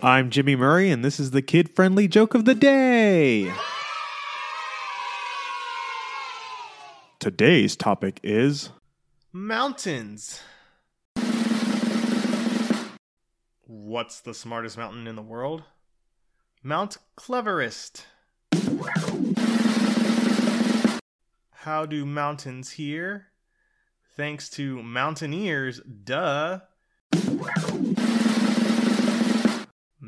I'm Jimmy Murray, and this is the kid friendly joke of the day. Today's topic is Mountains. What's the smartest mountain in the world? Mount Cleverest. How do mountains hear? Thanks to mountaineers, duh.